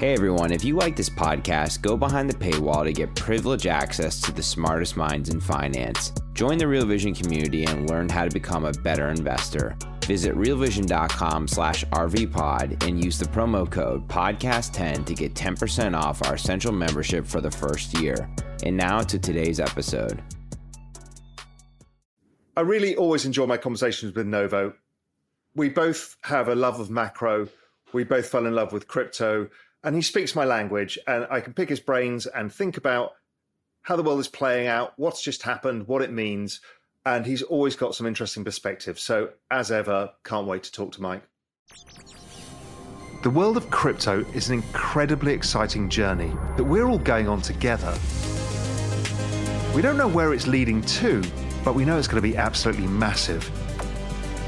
Hey everyone, if you like this podcast, go behind the paywall to get privileged access to the smartest minds in finance. Join the Real Vision community and learn how to become a better investor. Visit realvision.com slash rvpod and use the promo code podcast10 to get 10% off our essential membership for the first year. And now to today's episode. I really always enjoy my conversations with Novo. We both have a love of macro. We both fell in love with crypto and he speaks my language and I can pick his brains and think about how the world is playing out, what's just happened, what it means. And he's always got some interesting perspective. So, as ever, can't wait to talk to Mike. The world of crypto is an incredibly exciting journey that we're all going on together. We don't know where it's leading to, but we know it's going to be absolutely massive.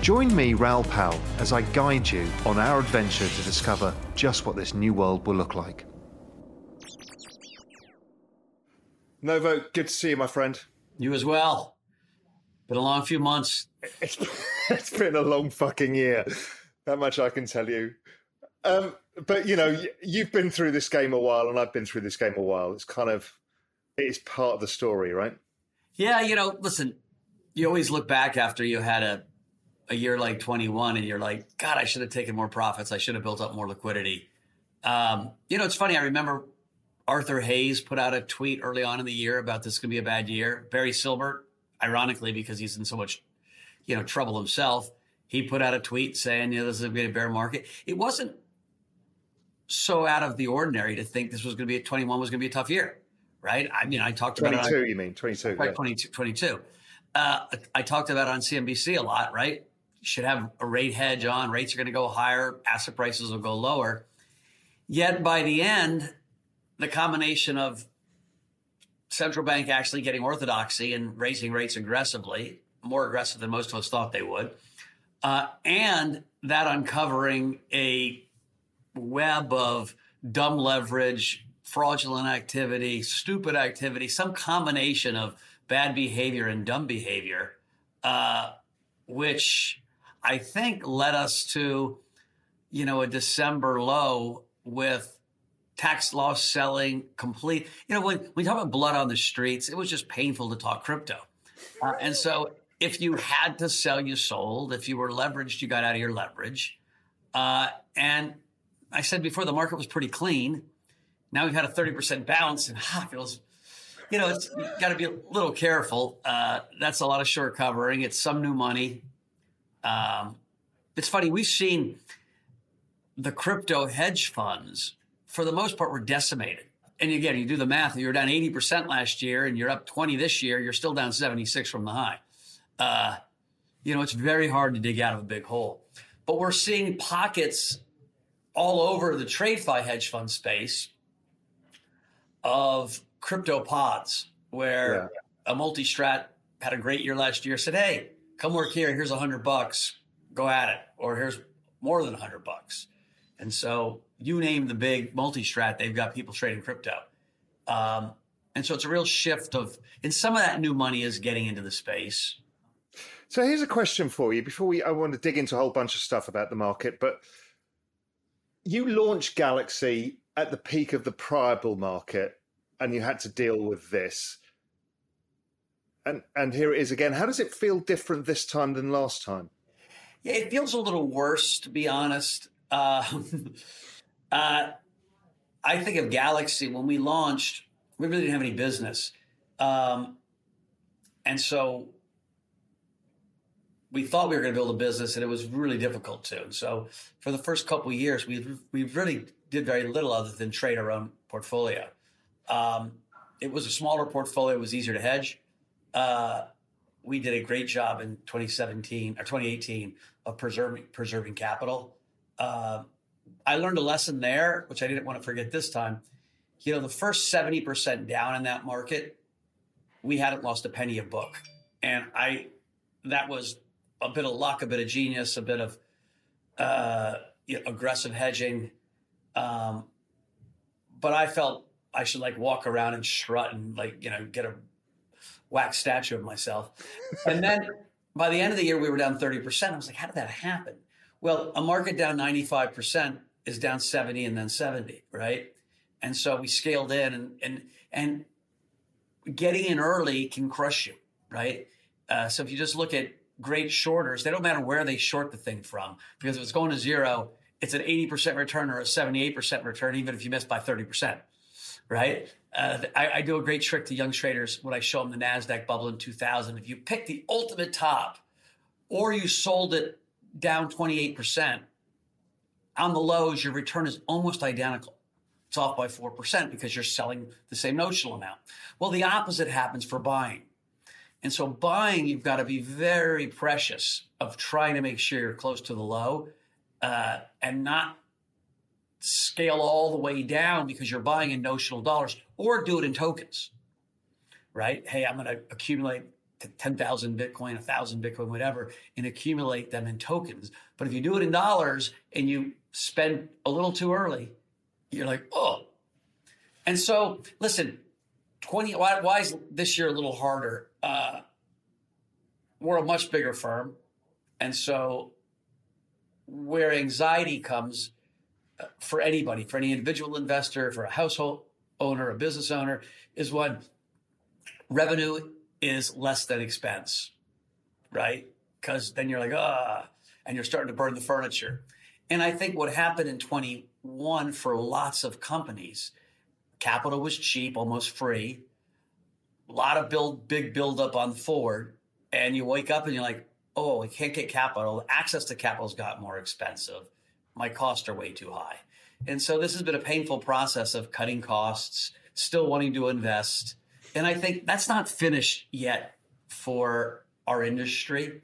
Join me, Raoul Pal, as I guide you on our adventure to discover just what this new world will look like. Novo, good to see you, my friend. You as well. Been a long few months. It's, it's been a long fucking year. That much I can tell you. Um, but you know, you've been through this game a while, and I've been through this game a while. It's kind of it's part of the story, right? Yeah, you know, listen, you always look back after you had a a year like 21 and you're like, God, I should have taken more profits. I should have built up more liquidity. Um, you know, it's funny. I remember Arthur Hayes put out a tweet early on in the year about this is going to be a bad year. Barry Silbert, ironically, because he's in so much, you know, trouble himself, he put out a tweet saying, you know, this is going to be a bear market. It wasn't so out of the ordinary to think this was going to be a 21 was going to be a tough year, right? I mean, I talked 22, about 22, you mean 22? Right, yeah. 22. 22. Uh, I talked about on CNBC a lot, right? Should have a rate hedge on. Rates are going to go higher, asset prices will go lower. Yet by the end, the combination of central bank actually getting orthodoxy and raising rates aggressively, more aggressive than most of us thought they would, uh, and that uncovering a web of dumb leverage, fraudulent activity, stupid activity, some combination of bad behavior and dumb behavior, uh, which I think led us to, you know, a December low with tax loss selling complete. You know, when we talk about blood on the streets, it was just painful to talk crypto. Uh, and so if you had to sell, you sold. If you were leveraged, you got out of your leverage. Uh, and I said before, the market was pretty clean. Now we've had a 30% bounce and ah, feels, you know, it's got to be a little careful. Uh, that's a lot of short covering. It's some new money. Um, it's funny, we've seen the crypto hedge funds, for the most part, were decimated. And again, you do the math, you're down 80% last year and you're up 20 this year, you're still down 76 from the high. Uh, you know, it's very hard to dig out of a big hole. But we're seeing pockets all over the TradeFi hedge fund space of crypto pods where yeah. a multi-strat had a great year last year, said, hey, come work here. Here's a hundred bucks. Go at it. Or here's more than a hundred bucks. And so you name the big multi-strat, they've got people trading crypto. Um, and so it's a real shift of, and some of that new money is getting into the space. So here's a question for you before we, I want to dig into a whole bunch of stuff about the market, but you launched Galaxy at the peak of the prior bull market and you had to deal with this and and here it is again. How does it feel different this time than last time? Yeah, it feels a little worse, to be honest. Uh, uh, I think of Galaxy when we launched, we really didn't have any business, um, and so we thought we were going to build a business, and it was really difficult to. And so, for the first couple of years, we we really did very little other than trade our own portfolio. Um, it was a smaller portfolio; it was easier to hedge uh, we did a great job in 2017 or 2018 of preserving preserving capital. Uh, I learned a lesson there, which I didn't want to forget this time. You know, the first 70% down in that market, we hadn't lost a penny of book. And I, that was a bit of luck, a bit of genius, a bit of uh, you know, aggressive hedging. Um, but I felt I should like walk around and strut and like, you know, get a wax statue of myself. And then by the end of the year, we were down 30%. I was like, how did that happen? Well, a market down 95% is down 70 and then 70, right? And so we scaled in and, and, and getting in early can crush you, right? Uh, so if you just look at great shorters, they don't matter where they short the thing from because if it's going to zero, it's an 80% return or a 78% return, even if you miss by 30%, right? Uh, I, I, do a great trick to young traders when I show them the NASDAQ bubble in 2000. If you pick the ultimate top or you sold it down 28%, on the lows, your return is almost identical. It's off by 4% because you're selling the same notional amount. Well, the opposite happens for buying. And so buying, you've got to be very precious of trying to make sure you're close to the low uh, and not scale all the way down because you're buying in notional dollars or do it in tokens, right? Hey, I'm going to accumulate 10,000 Bitcoin, 1,000 Bitcoin, whatever, and accumulate them in tokens. But if you do it in dollars and you spend a little too early, you're like, oh. And so, listen, 20, why, why is this year a little harder? Uh, we're a much bigger firm. And so, where anxiety comes for anybody, for any individual investor, for a household owner, a business owner, is when revenue is less than expense, right? Because then you're like, ah, and you're starting to burn the furniture. And I think what happened in 21 for lots of companies, capital was cheap, almost free. A lot of build, big buildup on the forward. And you wake up and you're like, oh, I can't get capital. Access to capital's got more expensive. My costs are way too high. And so this has been a painful process of cutting costs, still wanting to invest. And I think that's not finished yet for our industry.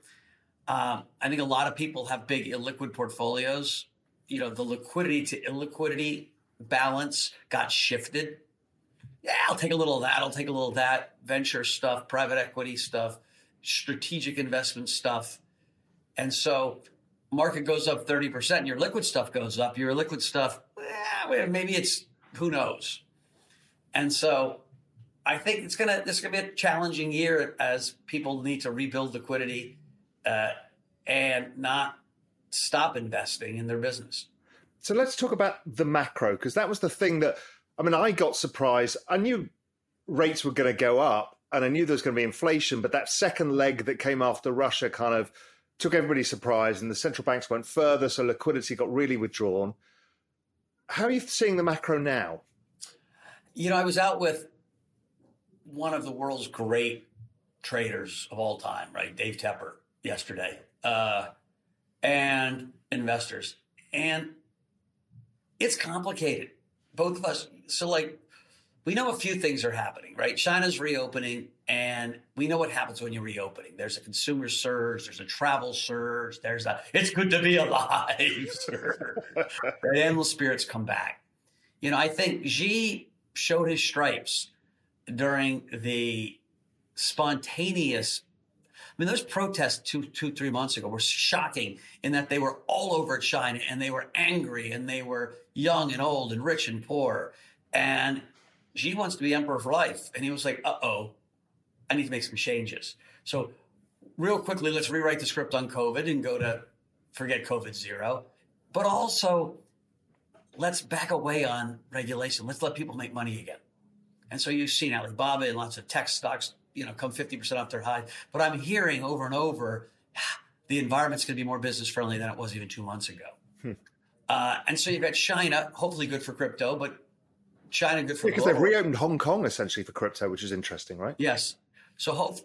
Um, I think a lot of people have big illiquid portfolios. You know, the liquidity to illiquidity balance got shifted. Yeah, I'll take a little of that. I'll take a little of that. Venture stuff, private equity stuff, strategic investment stuff. And so market goes up 30% and your liquid stuff goes up. Your liquid stuff, eh, maybe it's who knows. And so I think it's gonna this is gonna be a challenging year as people need to rebuild liquidity uh, and not stop investing in their business. So let's talk about the macro because that was the thing that I mean I got surprised. I knew rates were going to go up and I knew there was going to be inflation, but that second leg that came after Russia kind of took everybody surprised and the central banks went further so liquidity got really withdrawn. How are you seeing the macro now? You know, I was out with one of the world's great traders of all time, right? Dave Tepper yesterday, uh, and investors. And it's complicated. Both of us. So, like, we know a few things are happening, right? China's reopening, and we know what happens when you're reopening. There's a consumer surge, there's a travel surge, there's a it's good to be alive surge. the animal spirits come back. You know, I think Xi showed his stripes during the spontaneous I mean, those protests two, two, three months ago were shocking in that they were all over China and they were angry and they were young and old and rich and poor. And Xi wants to be emperor for life. And he was like, uh oh, I need to make some changes. So, real quickly, let's rewrite the script on COVID and go to forget COVID zero. But also, let's back away on regulation. Let's let people make money again. And so you've seen Alibaba and lots of tech stocks, you know, come 50% off their high. But I'm hearing over and over, the environment's going to be more business friendly than it was even two months ago. Hmm. Uh, and so you've got China, hopefully good for crypto, but China good for because they've reopened Hong Kong essentially for crypto, which is interesting, right? Yes. So hope,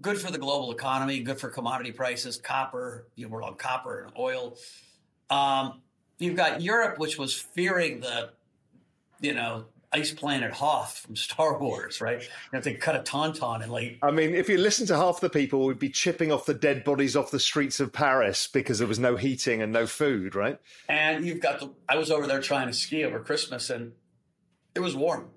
good for the global economy, good for commodity prices, copper. You know, we're on copper and oil. Um, you've got Europe, which was fearing the, you know, Ice Planet Hoth from Star Wars, right? You have to cut a tauntaun and like. I mean, if you listen to half the people, we'd be chipping off the dead bodies off the streets of Paris because there was no heating and no food, right? And you've got the. I was over there trying to ski over Christmas, and it was warm.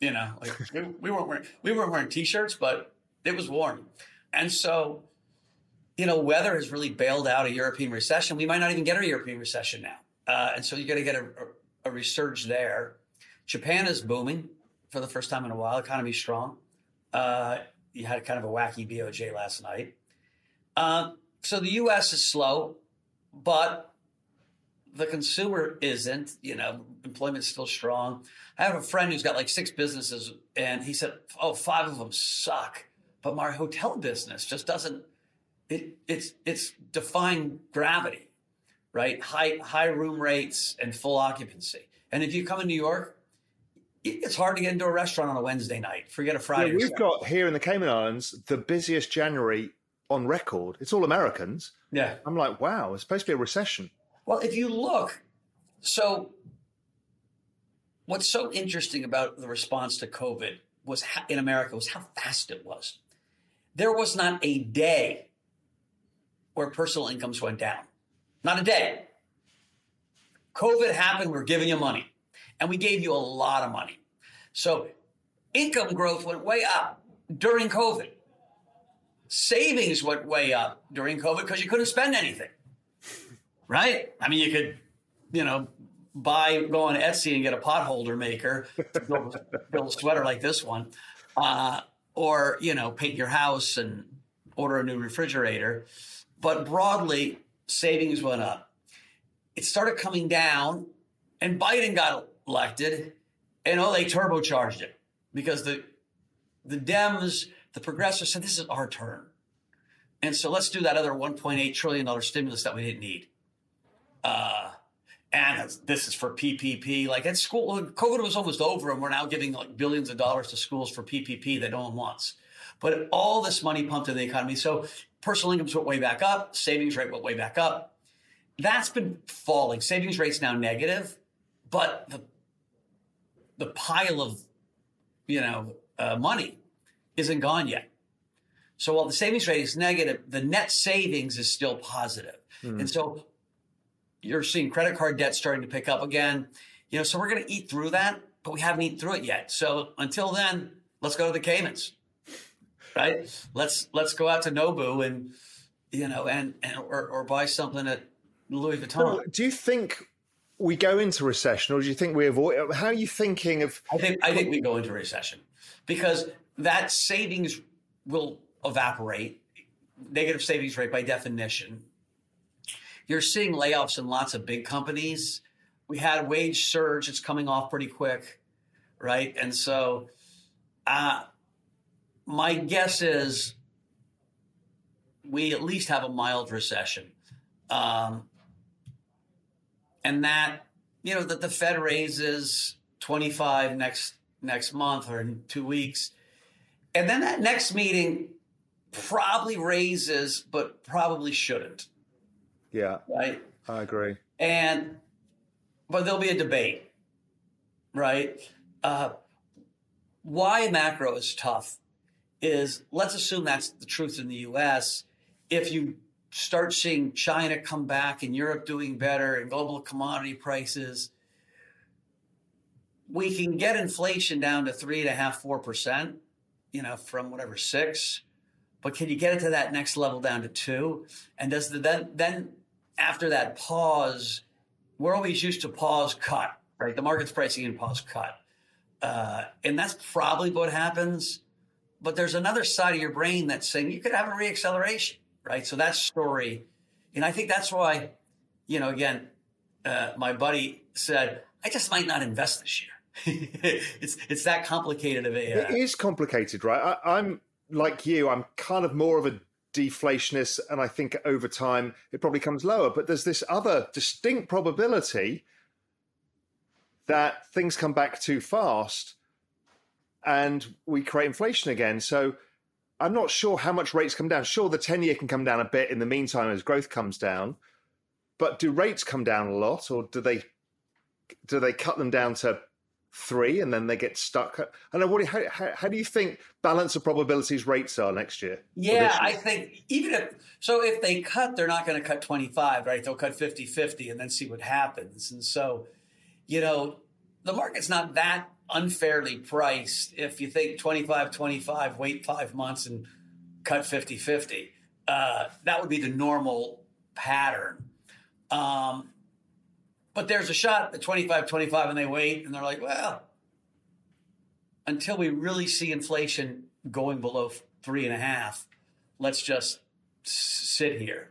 You know, like we, we weren't wearing we weren't wearing t-shirts, but it was warm, and so. You know, weather has really bailed out a European recession. We might not even get a European recession now. Uh, and so you're going to get a, a, a resurge there Japan is booming for the first time in a while. Economy strong. Uh, you had kind of a wacky BOJ last night. Uh, so the U.S. is slow, but the consumer isn't. You know, employment's still strong. I have a friend who's got like six businesses, and he said, "Oh, five of them suck, but my hotel business just doesn't. It, it's it's defying gravity, right? High high room rates and full occupancy. And if you come in New York, it's hard to get into a restaurant on a Wednesday night. Forget a Friday. Yeah, we've got here in the Cayman Islands the busiest January on record. It's all Americans. Yeah. I'm like, wow, it's supposed to be a recession. Well, if you look, so what's so interesting about the response to COVID was how, in America was how fast it was. There was not a day where personal incomes went down. Not a day. COVID happened, we're giving you money and we gave you a lot of money. So income growth went way up during COVID. Savings went way up during COVID because you couldn't spend anything. Right? I mean, you could, you know, buy, go on Etsy and get a potholder maker to build, build a sweater like this one. Uh, or, you know, paint your house and order a new refrigerator. But broadly, savings went up. It started coming down, and Biden got elected, and oh, they turbocharged it because the the Dems, the progressives said this is our turn, and so let's do that other 1.8 trillion dollar stimulus that we didn't need. Uh, and this is for PPP. Like at school, COVID was almost over, and we're now giving like billions of dollars to schools for PPP that no one wants. But all this money pumped into the economy. So personal incomes went way back up, savings rate went way back up. That's been falling. Savings rate's now negative, but the the pile of, you know, uh, money isn't gone yet. So while the savings rate is negative, the net savings is still positive. Mm. And so you're seeing credit card debt starting to pick up again. You know, so we're going to eat through that, but we haven't eaten through it yet. So until then, let's go to the Caymans, right? Let's let's go out to Nobu and you know and, and or, or buy something at Louis Vuitton. Well, do you think we go into recession, or do you think we avoid? How are you thinking of? I think I think we go into recession because that savings will evaporate. Negative savings rate by definition. You're seeing layoffs in lots of big companies. We had a wage surge; it's coming off pretty quick, right? And so, uh, my guess is we at least have a mild recession. Um, and that you know that the Fed raises 25 next next month or in two weeks, and then that next meeting probably raises, but probably shouldn't. Yeah, right. I agree. And but there'll be a debate, right? Uh, why macro is tough is let's assume that's the truth in the U.S. If you start seeing China come back and Europe doing better and global commodity prices, we can get inflation down to three and a half, four percent, you know, from whatever six. But can you get it to that next level down to two? And does the then then after that pause, we're always used to pause cut, right? The market's pricing in pause cut. Uh, and that's probably what happens. But there's another side of your brain that's saying you could have a reacceleration right? So that story, and I think that's why, you know, again, uh, my buddy said, I just might not invest this year. it's it's that complicated of a. Uh, it is complicated, right? I, I'm like you. I'm kind of more of a deflationist, and I think over time it probably comes lower. But there's this other distinct probability that things come back too fast, and we create inflation again. So I'm not sure how much rates come down. Sure, the 10 year can come down a bit in the meantime as growth comes down. But do rates come down a lot or do they do they cut them down to three and then they get stuck? I know. What, how, how, how do you think balance of probabilities rates are next year? Yeah? I think even if so, if they cut, they're not going to cut 25, right? They'll cut 50 50 and then see what happens. And so, you know, the market's not that unfairly priced if you think 25 25, wait five months and cut 50 50. Uh, that would be the normal pattern. Um, but there's a shot at 25 25 and they wait and they're like, well, until we really see inflation going below three and a half, let's just sit here.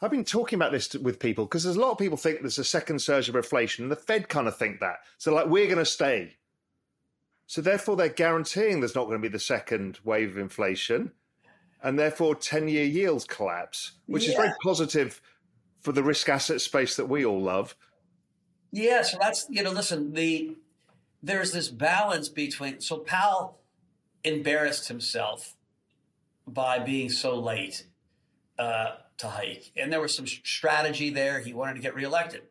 I've been talking about this with people because there's a lot of people think there's a second surge of inflation, and the Fed kind of think that. So, like, we're going to stay. So, therefore, they're guaranteeing there's not going to be the second wave of inflation, and therefore, 10 year yields collapse, which yeah. is very positive for the risk asset space that we all love. Yeah, so that's you know, listen, the there's this balance between so Powell embarrassed himself by being so late uh, to hike, and there was some strategy there. He wanted to get reelected.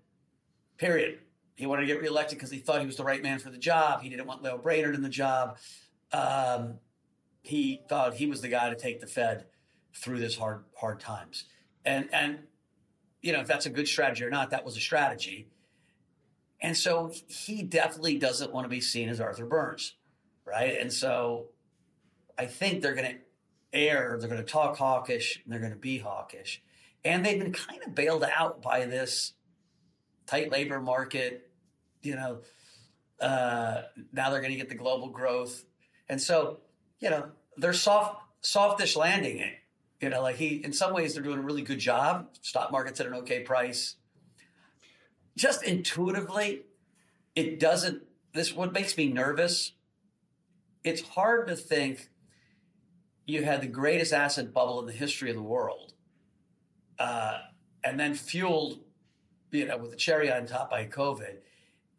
Period. He wanted to get reelected because he thought he was the right man for the job. He didn't want Lael Brainard in the job. Um, he thought he was the guy to take the Fed through this hard hard times. And and you know, if that's a good strategy or not, that was a strategy. And so he definitely doesn't want to be seen as Arthur Burns, right? And so I think they're going to air, they're going to talk hawkish, and they're going to be hawkish. And they've been kind of bailed out by this tight labor market, you know. Uh, now they're going to get the global growth, and so you know they're soft, softish landing it. You know, like he, in some ways, they're doing a really good job. Stock market's at an okay price. Just intuitively, it doesn't. This what makes me nervous. It's hard to think you had the greatest asset bubble in the history of the world, uh, and then fueled, you know, with the cherry on top by COVID,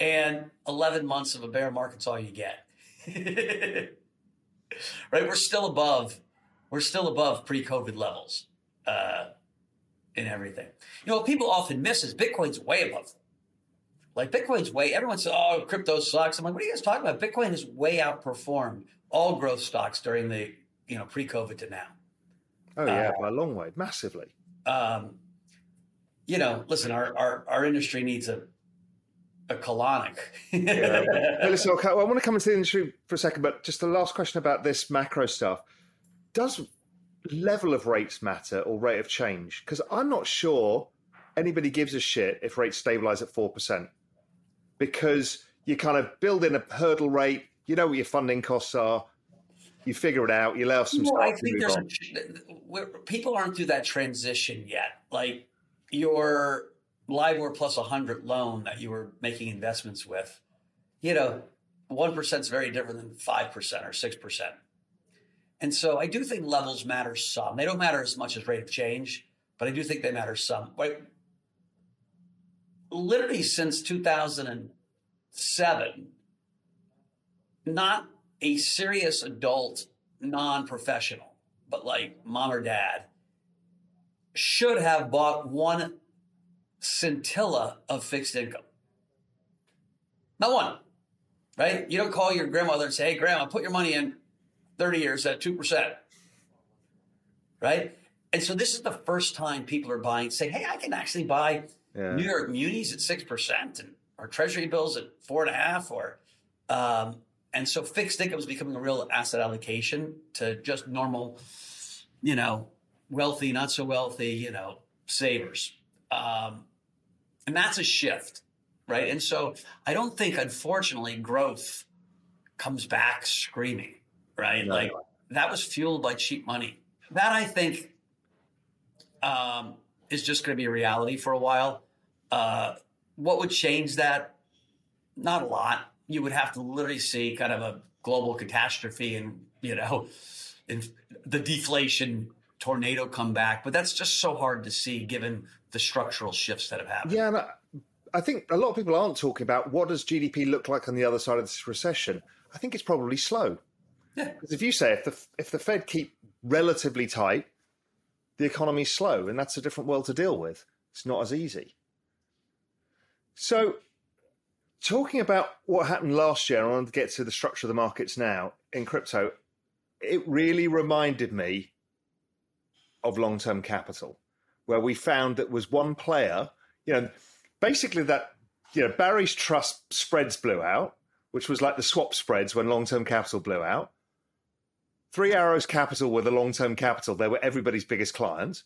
and 11 months of a bear market's all you get. right? We're still above we're still above pre-COVID levels uh, in everything. You know, what people often miss is Bitcoin's way above. Like Bitcoin's way, everyone says, oh, crypto sucks. I'm like, what are you guys talking about? Bitcoin has way outperformed all growth stocks during the, you know, pre-COVID to now. Oh yeah, uh, by a long way, massively. Um, you know, listen, our, our, our industry needs a a colonic. yeah. listen, okay, well, I want to come into the industry for a second, but just the last question about this macro stuff does level of rates matter or rate of change? Because I'm not sure anybody gives a shit if rates stabilize at 4%. Because you kind of build in a hurdle rate, you know what your funding costs are, you figure it out, you allow some well, I think there's a, people aren't through that transition yet. Like your LIBOR plus 100 loan that you were making investments with, you know, 1% is very different than 5% or 6%. And so I do think levels matter some. They don't matter as much as rate of change, but I do think they matter some. But literally since 2007, not a serious adult, non professional, but like mom or dad, should have bought one scintilla of fixed income. Not one, right? You don't call your grandmother and say, hey, grandma, put your money in 30 years at 2%. Right? And so this is the first time people are buying, say, hey, I can actually buy yeah. New York munis at 6% and or treasury bills at four and a half or um, and so fixed income is becoming a real asset allocation to just normal, you know, wealthy, not so wealthy, you know, savers. Um, and that's a shift, right? And so I don't think, unfortunately, growth comes back screaming right? No. Like that was fueled by cheap money. That I think um, is just going to be a reality for a while. Uh, what would change that? Not a lot. You would have to literally see kind of a global catastrophe and you know, in the deflation tornado come back. But that's just so hard to see given the structural shifts that have happened. Yeah, I, I think a lot of people aren't talking about what does GDP look like on the other side of this recession. I think it's probably slow. Because if you say if the if the Fed keep relatively tight, the economy's slow, and that's a different world to deal with. It's not as easy. So, talking about what happened last year, I want to get to the structure of the markets now in crypto. It really reminded me of long term capital, where we found that was one player, you know, basically that, you know, Barry's trust spreads blew out, which was like the swap spreads when long term capital blew out. Three Arrows Capital were the long term capital. They were everybody's biggest client.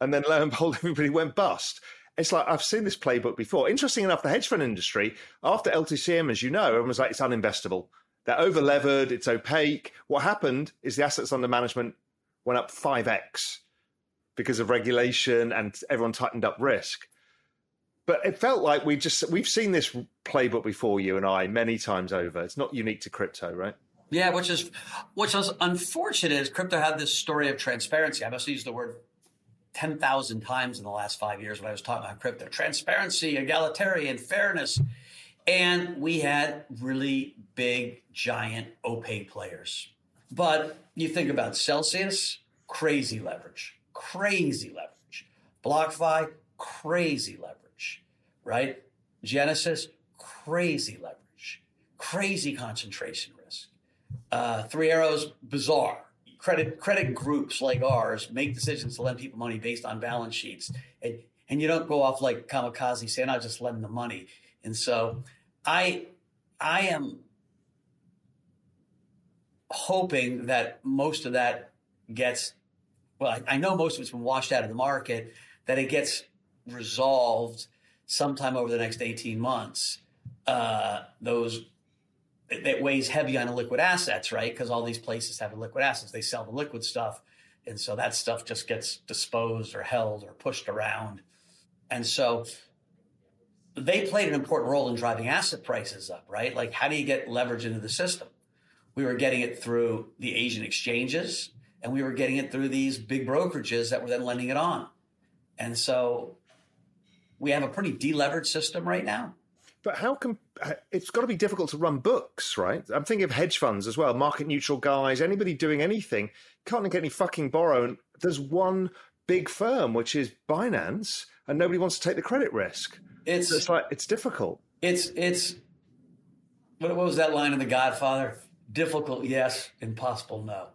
And then lo and behold, everybody went bust. It's like I've seen this playbook before. Interesting enough, the hedge fund industry, after LTCM, as you know, everyone was like, it's uninvestable. They're over levered, it's opaque. What happened is the assets under management went up 5x because of regulation and everyone tightened up risk. But it felt like we just we've seen this playbook before, you and I, many times over. It's not unique to crypto, right? Yeah, which is which is unfortunate is crypto had this story of transparency. I must use the word 10,000 times in the last five years when I was talking about crypto. Transparency, egalitarian, fairness. And we had really big, giant, opaque players. But you think about Celsius, crazy leverage, crazy leverage. BlockFi, crazy leverage, right? Genesis, crazy leverage, crazy concentration. Uh, Three Arrows, bizarre credit credit groups like ours make decisions to lend people money based on balance sheets, and and you don't go off like kamikaze saying I'll just lend the money. And so, I I am hoping that most of that gets well. I, I know most of it's been washed out of the market. That it gets resolved sometime over the next eighteen months. Uh, those that weighs heavy on the liquid assets, right? Because all these places have liquid assets. They sell the liquid stuff. And so that stuff just gets disposed or held or pushed around. And so they played an important role in driving asset prices up, right? Like, how do you get leverage into the system? We were getting it through the Asian exchanges, and we were getting it through these big brokerages that were then lending it on. And so we have a pretty deleveraged system right now. But how can it's got to be difficult to run books, right? I'm thinking of hedge funds as well, market neutral guys, anybody doing anything can't get any fucking borrow. And there's one big firm which is Binance, and nobody wants to take the credit risk. It's so it's like it's difficult. It's it's what, what was that line in The Godfather? Difficult, yes. Impossible, no.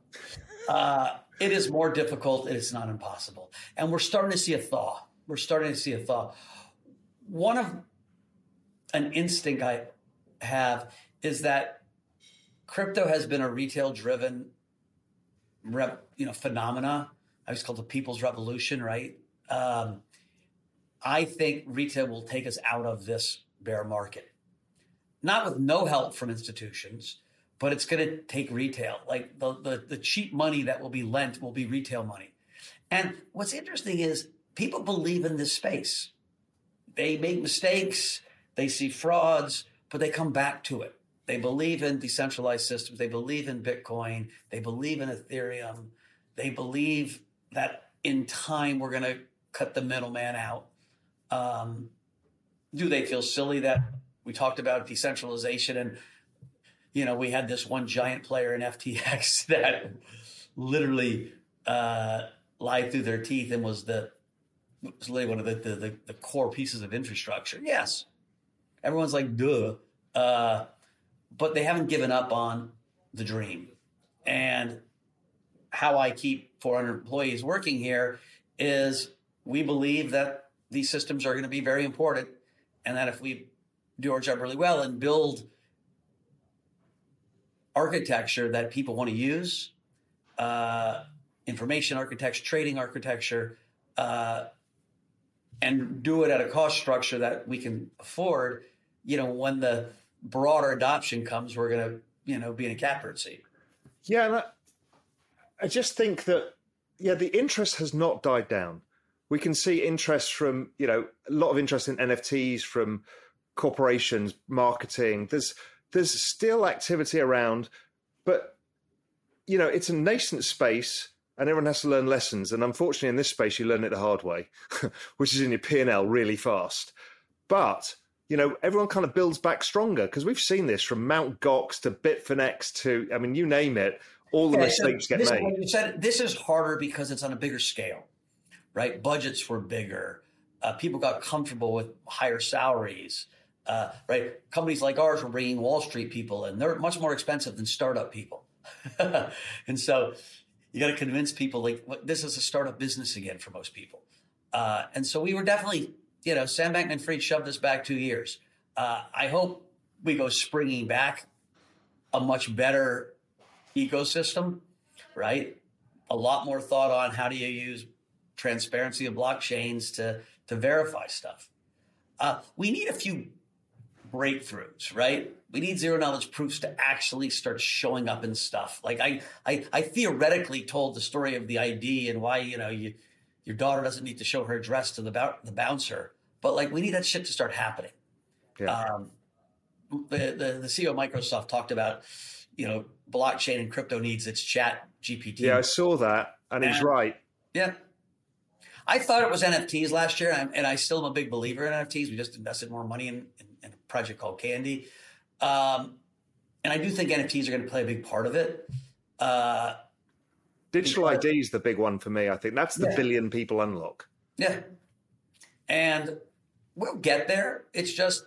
Uh, it is more difficult. It's not impossible, and we're starting to see a thaw. We're starting to see a thaw. One of an instinct I have is that crypto has been a retail driven you know phenomena. I was called the people's revolution, right? Um, I think retail will take us out of this bear market. Not with no help from institutions, but it's going to take retail. Like the, the, the cheap money that will be lent will be retail money. And what's interesting is people believe in this space. They make mistakes. They see frauds, but they come back to it. They believe in decentralized systems. They believe in Bitcoin. They believe in Ethereum. They believe that in time we're going to cut the middleman out. Um, do they feel silly that we talked about decentralization and you know we had this one giant player in FTX that literally uh, lied through their teeth and was the was literally one of the, the, the, the core pieces of infrastructure. Yes, Everyone's like, duh. Uh, but they haven't given up on the dream. And how I keep 400 employees working here is we believe that these systems are going to be very important and that if we do our job really well and build architecture that people want to use, uh, information architecture, trading architecture, uh, and do it at a cost structure that we can afford, you know, when the broader adoption comes, we're going to, you know, be in a catbird seat. Yeah. And I, I just think that, yeah, the interest has not died down. We can see interest from, you know, a lot of interest in NFTs from corporations, marketing. There's, there's still activity around, but, you know, it's a nascent space and everyone has to learn lessons. And unfortunately, in this space, you learn it the hard way, which is in your P and L really fast. But you know, everyone kind of builds back stronger because we've seen this from Mount Gox to Bitfinex to, I mean, you name it, all the yeah, mistakes so get this, made. You said this is harder because it's on a bigger scale, right? Budgets were bigger. Uh, people got comfortable with higher salaries. Uh, right? Companies like ours were bringing Wall Street people, and they're much more expensive than startup people. and so you got to convince people like this is a startup business again for most people. Uh, and so we were definitely, you know, Sam Bankman Fried shoved us back two years. Uh, I hope we go springing back a much better ecosystem, right? A lot more thought on how do you use transparency of blockchains to to verify stuff. Uh, we need a few breakthroughs, right? We need zero knowledge proofs to actually start showing up in stuff. Like I, I, I theoretically told the story of the ID and why you know you, your daughter doesn't need to show her address to the the bouncer, but like we need that shit to start happening. Yeah. Um, the, the the CEO of Microsoft talked about you know blockchain and crypto needs its chat GPT. Yeah, I saw that, and, and he's right. Yeah, I thought it was NFTs last year, and, I still am a big believer in NFTs. We just invested more money in, in, in a project called Candy. Um, and I do think NFTs are going to play a big part of it. Uh, Digital because, ID is the big one for me. I think that's the yeah. billion people unlock. Yeah. And we'll get there. It's just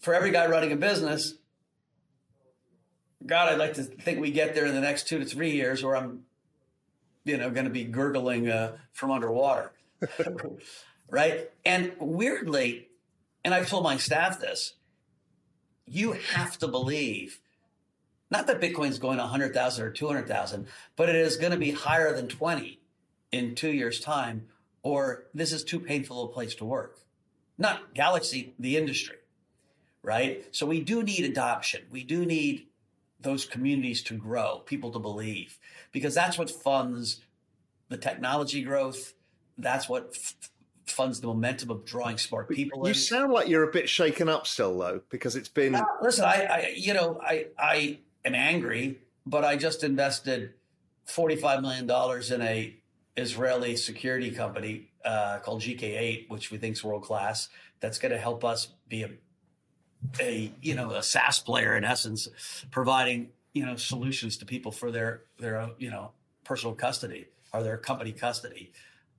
for every guy running a business, God, I'd like to think we get there in the next two to three years, or I'm you know, going to be gurgling uh, from underwater. right. And weirdly, and I've told my staff this, you have to believe not that Bitcoin's going 100,000 or 200,000, but it is going to be higher than 20 in two years' time, or this is too painful a place to work. Not Galaxy, the industry, right? So we do need adoption. We do need those communities to grow, people to believe, because that's what funds the technology growth. That's what f- funds the momentum of drawing smart people. You in. sound like you're a bit shaken up still, though, because it's been. Uh, listen, I, I, you know, I, I am angry, but I just invested forty-five million dollars in a Israeli security company uh, called GK8, which we think is world class. That's going to help us be a a you know a SaaS player in essence, providing you know solutions to people for their their you know personal custody or their company custody.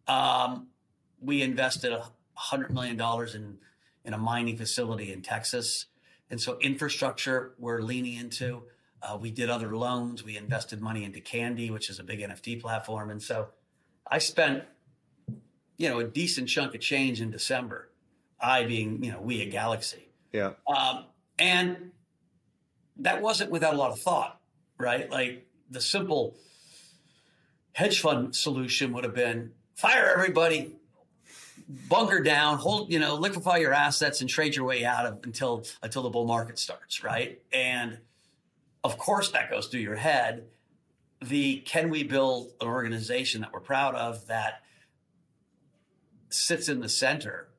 Um, we invested a hundred million dollars in in a mining facility in Texas, and so infrastructure we're leaning into. Uh, we did other loans. We invested money into Candy, which is a big NFT platform, and so I spent you know a decent chunk of change in December. I being you know we at Galaxy yeah. Um, and that wasn't without a lot of thought, right? Like the simple hedge fund solution would have been fire everybody, bunker down, hold, you know, liquefy your assets and trade your way out of until until the bull market starts, right? And of course that goes through your head. The can we build an organization that we're proud of that sits in the center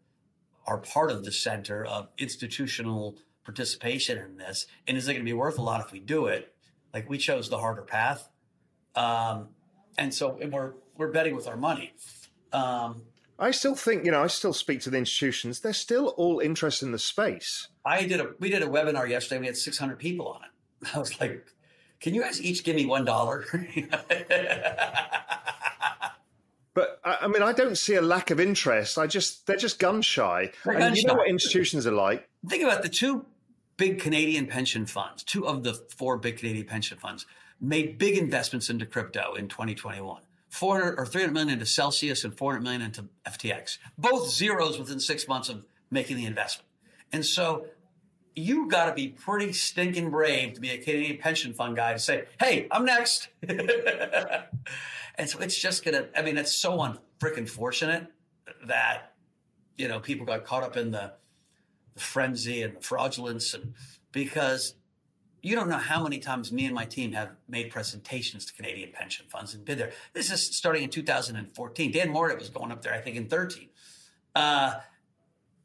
are part of the center of institutional participation in this. And is it going to be worth a lot if we do it? Like we chose the harder path. Um, and so and we're, we're betting with our money. Um, I still think, you know, I still speak to the institutions. They're still all interested in the space. I did a, we did a webinar yesterday. We had 600 people on it. I was like, can you guys each give me $1? But I mean, I don't see a lack of interest. I just they're just gun shy. They're and gun you shy. know what institutions are like. Think about the two big Canadian pension funds. Two of the four big Canadian pension funds made big investments into crypto in 2021. 400 or 300 million into Celsius and 400 million into FTX. Both zeros within six months of making the investment. And so you got to be pretty stinking brave to be a Canadian pension fund guy to say, "Hey, I'm next." And so it's just gonna, I mean, it's so unfreaking fortunate that, you know, people got caught up in the, the frenzy and the fraudulence and because you don't know how many times me and my team have made presentations to Canadian pension funds and been there. This is starting in 2014. Dan Morehead was going up there, I think, in 13. Uh,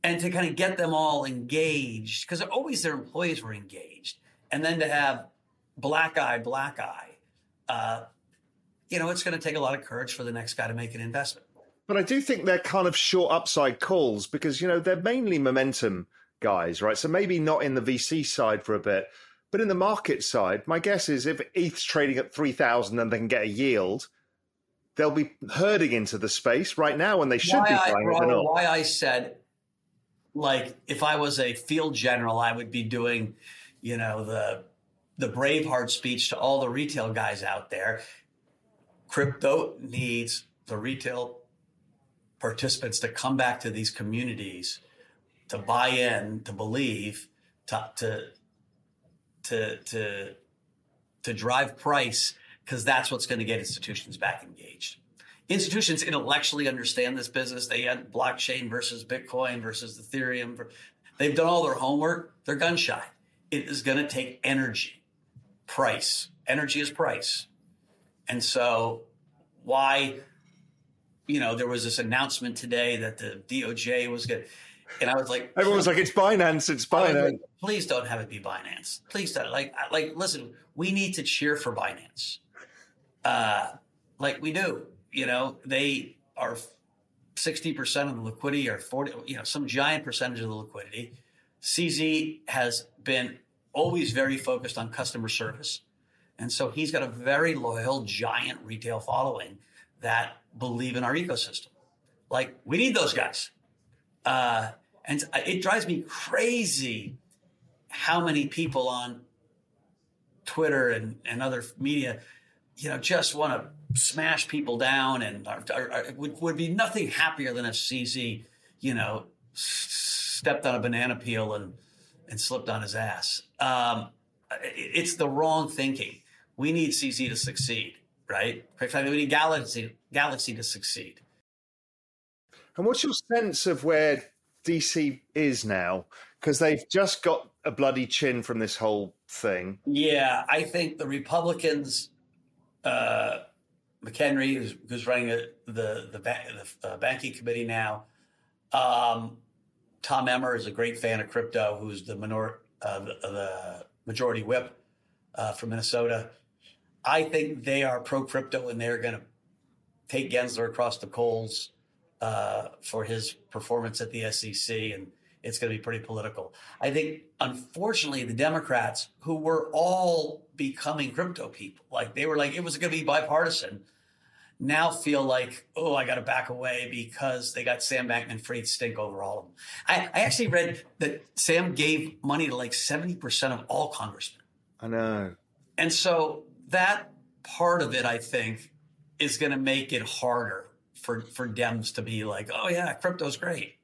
and to kind of get them all engaged, because always their employees were engaged. And then to have black eye, black eye, uh, you know, it's going to take a lot of courage for the next guy to make an investment. But I do think they're kind of short upside calls because, you know, they're mainly momentum guys, right? So maybe not in the VC side for a bit, but in the market side, my guess is if ETH's trading at 3,000 and they can get a yield, they'll be herding into the space right now when they should why be buying I, it. Why I said like if I was a field general, I would be doing, you know, the the Braveheart speech to all the retail guys out there. Crypto needs the retail participants to come back to these communities, to buy in, to believe, to to to to, to drive price, because that's what's going to get institutions back engaged institutions intellectually understand this business. They had blockchain versus Bitcoin versus Ethereum. They've done all their homework. They're gun shy. It is going to take energy, price. Energy is price. And so, why, you know, there was this announcement today that the DOJ was going to, and I was like, everyone was like, it's Binance, it's Binance. Like, Please don't have it be Binance. Please don't. Like, like, listen, we need to cheer for Binance. Uh, like we do you know, they are 60% of the liquidity or 40, you know, some giant percentage of the liquidity. CZ has been always very focused on customer service. And so he's got a very loyal, giant retail following that believe in our ecosystem. Like, we need those guys. Uh, and it drives me crazy how many people on Twitter and, and other media, you know, just want to smash people down and are, are, are, would, would be nothing happier than if CZ, you know, stepped on a banana peel and, and slipped on his ass. Um, it's the wrong thinking. We need CZ to succeed, right? We need Galaxy, Galaxy to succeed. And what's your sense of where DC is now? Because they've just got a bloody chin from this whole thing. Yeah, I think the Republicans uh, McHenry, who's, who's running a, the the, the uh, banking committee now. Um, Tom Emmer is a great fan of crypto, who's the, minor, uh, the, the, majority whip uh, from Minnesota. I think they are pro crypto and they're going to take Gensler across the coals uh, for his performance at the SEC, and it's going to be pretty political. I think, unfortunately, the Democrats, who were all becoming crypto people, like they were like it was going to be bipartisan now feel like, oh, I got to back away because they got Sam Bankman Fried stink over all of them. I, I, actually read that Sam gave money to like 70% of all congressmen. I know. And so that part of it, I think, is going to make it harder for, for Dems to be like, oh, yeah, crypto's great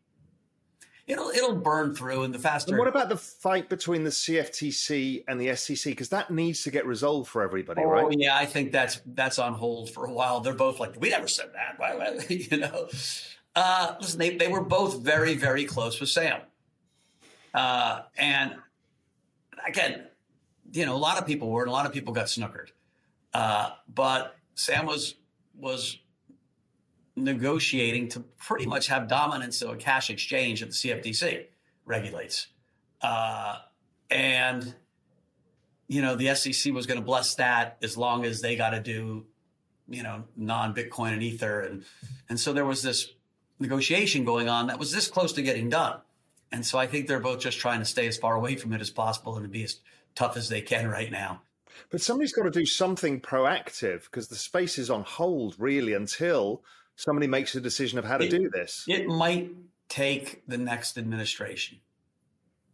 it'll it'll burn through and the faster. And what about the fight between the CFTC and the SEC? Because that needs to get resolved for everybody, oh, right? Yeah, I think that's that's on hold for a while. They're both like, we never said that. Why, why? you know, uh, listen, they they were both very very close with Sam, uh, and again, you know, a lot of people were, and a lot of people got snookered, uh, but Sam was was negotiating to pretty much have dominance of a cash exchange that the CFTC regulates. Uh, and, you know, the SEC was going to bless that as long as they got to do, you know, non Bitcoin and Ether. And, and so there was this negotiation going on that was this close to getting done. And so I think they're both just trying to stay as far away from it as possible and to be as tough as they can right now. But somebody's got to do something proactive because the space is on hold really until somebody makes a decision of how to it, do this? It might take the next administration.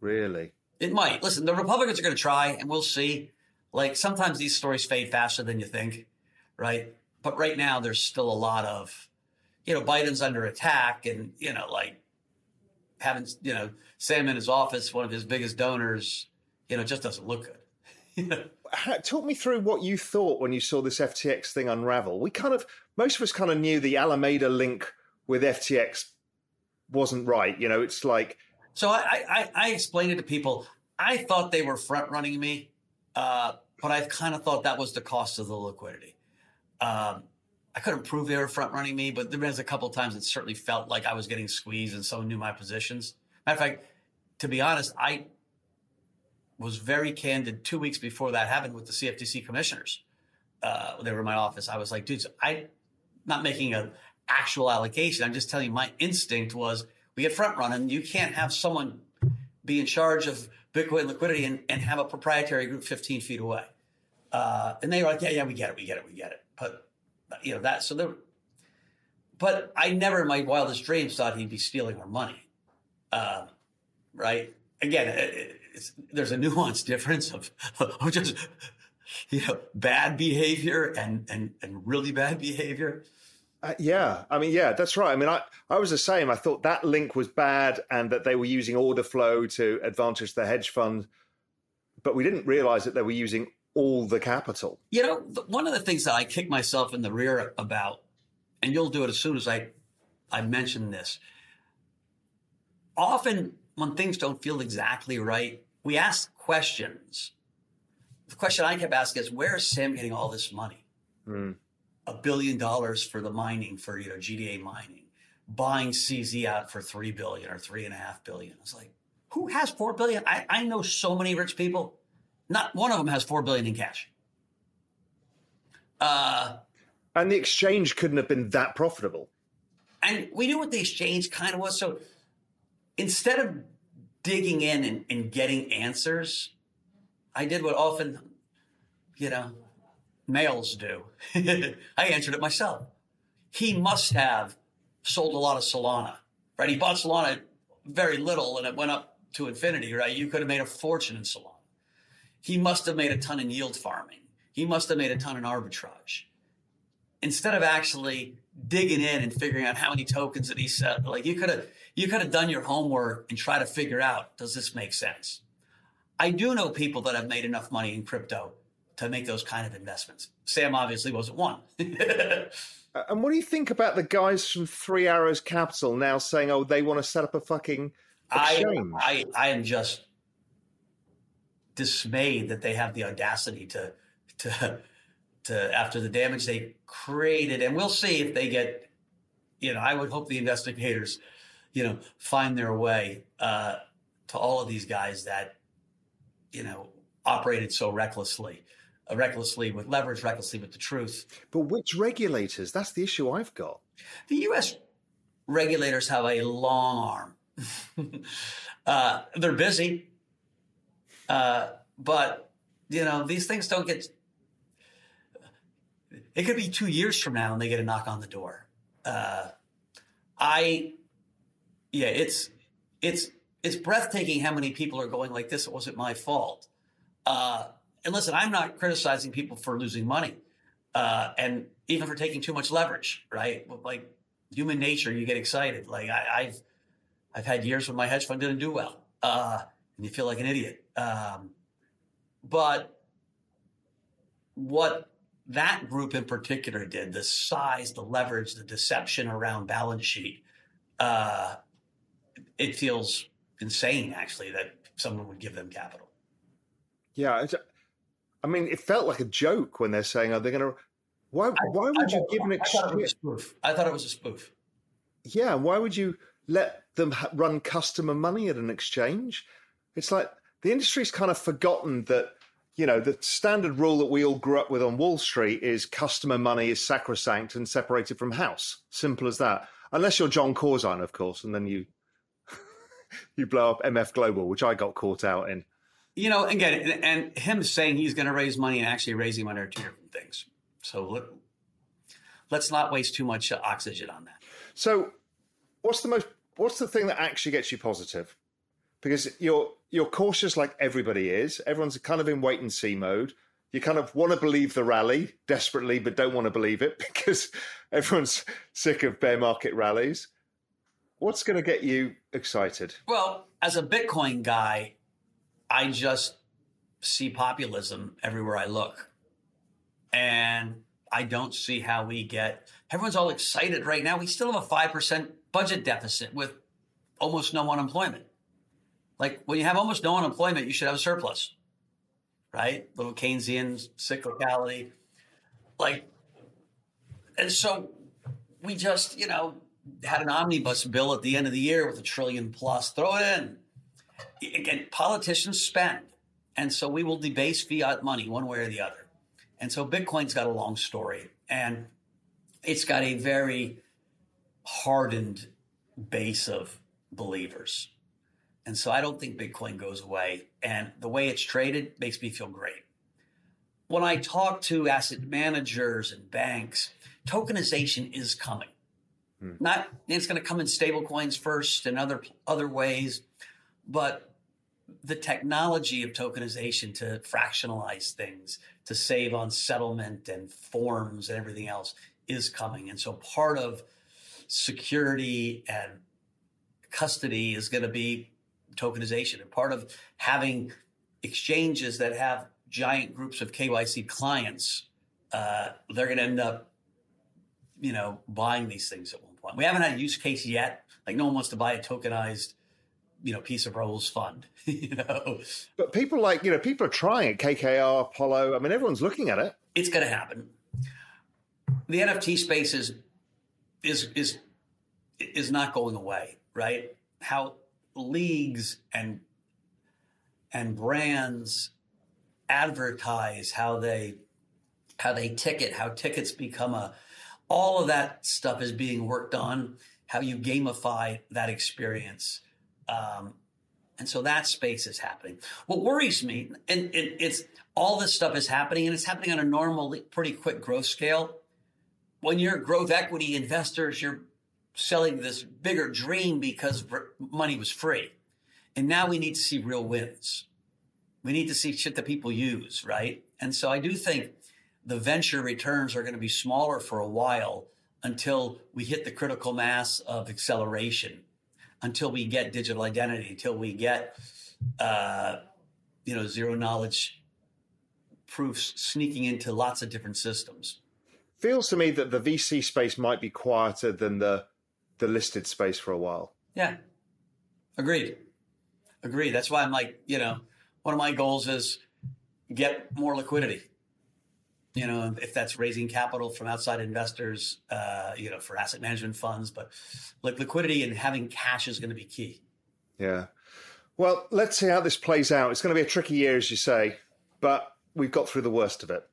Really? It might. Listen, the Republicans are going to try, and we'll see. Like sometimes these stories fade faster than you think, right? But right now, there's still a lot of, you know, Biden's under attack, and you know, like having you know Sam in his office, one of his biggest donors, you know, just doesn't look good. talk me through what you thought when you saw this FTX thing unravel. We kind of, most of us kind of knew the Alameda link with FTX wasn't right. You know, it's like. So I, I, I explained it to people. I thought they were front running me, uh, but I kind of thought that was the cost of the liquidity. Um, I couldn't prove they were front running me, but there was a couple times it certainly felt like I was getting squeezed and someone knew my positions. Matter of fact, to be honest, I was very candid two weeks before that happened with the CFTC commissioners. Uh, they were in my office. I was like, dudes, I'm not making an actual allocation. I'm just telling you my instinct was we get front running. You can't have someone be in charge of Bitcoin liquidity and, and have a proprietary group 15 feet away. Uh, and they were like, yeah, yeah, we get it, we get it, we get it. But, you know, that, so there, but I never in my wildest dreams thought he'd be stealing our money. Uh, right? Again, there's a nuanced difference of, of just you know bad behavior and and and really bad behavior. Uh, yeah, I mean, yeah, that's right. I mean, I, I was the same. I thought that link was bad and that they were using order flow to advantage the hedge fund, but we didn't realize that they were using all the capital. You know, one of the things that I kick myself in the rear about, and you'll do it as soon as I, I mention this. Often, when things don't feel exactly right, we ask questions. The question I kept asking is, where is Sam getting all this money? Mm a billion dollars for the mining for you know GDA mining, buying CZ out for three billion or three and a half billion. I was like, who has four billion? I, I know so many rich people. Not one of them has four billion in cash. Uh, and the exchange couldn't have been that profitable. And we knew what the exchange kind of was. So instead of digging in and, and getting answers, I did what often, you know, males do. I answered it myself. He must have sold a lot of Solana, right? He bought Solana very little and it went up to infinity, right? You could have made a fortune in Solana. He must have made a ton in yield farming. He must have made a ton in arbitrage. Instead of actually digging in and figuring out how many tokens that he set, like you could have you could have done your homework and try to figure out does this make sense? I do know people that have made enough money in crypto to make those kind of investments. Sam obviously wasn't one. Uh, and what do you think about the guys from Three Arrows Capital now saying, "Oh, they want to set up a fucking exchange"? I, I, I am just dismayed that they have the audacity to to to after the damage they created, and we'll see if they get. You know, I would hope the investigators, you know, find their way uh, to all of these guys that, you know, operated so recklessly recklessly with leverage, recklessly with the truth. But which regulators? That's the issue I've got. The U.S. regulators have a long arm. uh, they're busy, uh, but you know these things don't get. It could be two years from now and they get a knock on the door. Uh, I, yeah, it's it's it's breathtaking how many people are going like this. It wasn't my fault. Uh, and listen, I'm not criticizing people for losing money, uh, and even for taking too much leverage, right? Like human nature, you get excited. Like I, have I've had years when my hedge fund didn't do well, uh, and you feel like an idiot. Um, but what that group in particular did, the size, the leverage, the deception around balance sheet, uh, it feels insane actually that someone would give them capital. Yeah, I mean, it felt like a joke when they're saying, "Are they going to?" Why? Why would I, you give an exchange? I thought it was a spoof. Yeah, why would you let them run customer money at an exchange? It's like the industry's kind of forgotten that you know the standard rule that we all grew up with on Wall Street is customer money is sacrosanct and separated from house. Simple as that. Unless you're Jon Corzine, of course, and then you you blow up MF Global, which I got caught out in you know, again, and, and him saying he's going to raise money and actually raising money are two different things. So let, let's not waste too much oxygen on that. So, what's the most? What's the thing that actually gets you positive? Because you're you're cautious, like everybody is. Everyone's kind of in wait and see mode. You kind of want to believe the rally desperately, but don't want to believe it because everyone's sick of bear market rallies. What's going to get you excited? Well, as a Bitcoin guy, I just see populism everywhere I look. And I don't see how we get everyone's all excited right now. We still have a 5% budget deficit with almost no unemployment. Like when you have almost no unemployment, you should have a surplus, right? Little Keynesian cyclicality. Like, and so we just, you know, had an omnibus bill at the end of the year with a trillion plus. Throw it in again, politicians spend. And so we will debase fiat money one way or the other. And so Bitcoin's got a long story and it's got a very hardened base of believers. And so I don't think Bitcoin goes away. And the way it's traded makes me feel great. When I talk to asset managers and banks, tokenization is coming. Hmm. Not it's going to come in stable coins first and other other ways. But the technology of tokenization to fractionalize things, to save on settlement and forms and everything else is coming. And so part of security and custody is going to be tokenization. And part of having exchanges that have giant groups of KYC clients, uh, they're going to end up, you know, buying these things at one point. We haven't had a use case yet. Like no one wants to buy a tokenized you know piece of Raoul's fund. you know, but people like you know people are trying it. KKR, Apollo. I mean, everyone's looking at it. It's going to happen. The NFT space is is is is not going away, right? How leagues and and brands advertise, how they how they ticket, how tickets become a all of that stuff is being worked on. How you gamify that experience um, and so that space is happening. What worries me, and, and it's all this stuff is happening, and it's happening on a normal, pretty quick growth scale. When you're growth equity investors, you're selling this bigger dream because money was free. And now we need to see real wins. We need to see shit that people use, right? And so I do think the venture returns are going to be smaller for a while until we hit the critical mass of acceleration until we get digital identity, until we get, uh, you know, zero knowledge proofs sneaking into lots of different systems. Feels to me that the VC space might be quieter than the the listed space for a while. Yeah, agreed, agreed. That's why I'm like, you know, one of my goals is get more liquidity you know, if that's raising capital from outside investors, uh, you know, for asset management funds, but like liquidity and having cash is going to be key. Yeah. Well, let's see how this plays out. It's going to be a tricky year, as you say, but we've got through the worst of it.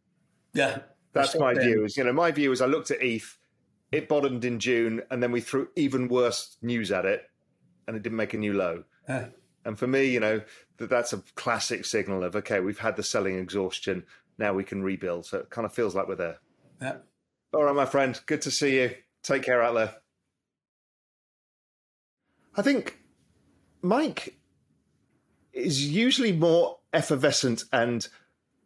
Yeah. That's my view. Is you know, my view is I looked at ETH, it bottomed in June, and then we threw even worse news at it, and it didn't make a new low. And for me, you know, that that's a classic signal of okay, we've had the selling exhaustion now we can rebuild. So it kind of feels like we're there. Yeah. All right, my friend. Good to see you. Take care out there. I think Mike is usually more effervescent and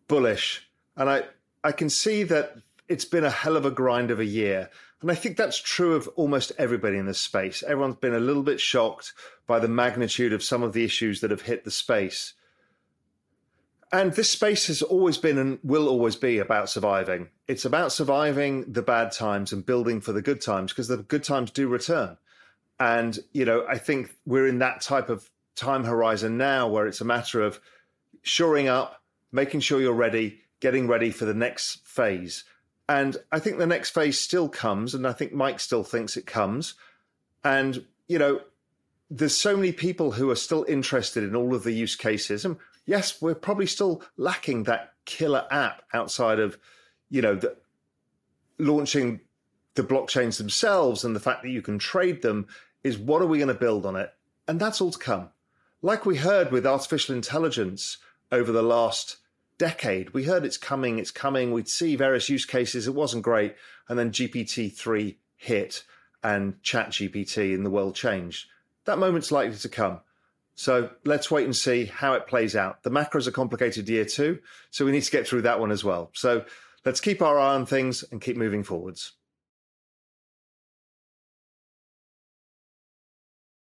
bullish. And I, I can see that it's been a hell of a grind of a year. And I think that's true of almost everybody in this space. Everyone's been a little bit shocked by the magnitude of some of the issues that have hit the space. And this space has always been and will always be about surviving. It's about surviving the bad times and building for the good times because the good times do return. And, you know, I think we're in that type of time horizon now where it's a matter of shoring up, making sure you're ready, getting ready for the next phase. And I think the next phase still comes. And I think Mike still thinks it comes. And, you know, there's so many people who are still interested in all of the use cases. And yes, we're probably still lacking that killer app outside of, you know, the, launching the blockchains themselves and the fact that you can trade them is what are we going to build on it? And that's all to come. Like we heard with artificial intelligence over the last decade, we heard it's coming, it's coming. We'd see various use cases. It wasn't great. And then GPT-3 hit and ChatGPT and the world changed. That moment's likely to come. So let's wait and see how it plays out. The macro is a complicated year too, so we need to get through that one as well. So let's keep our eye on things and keep moving forwards.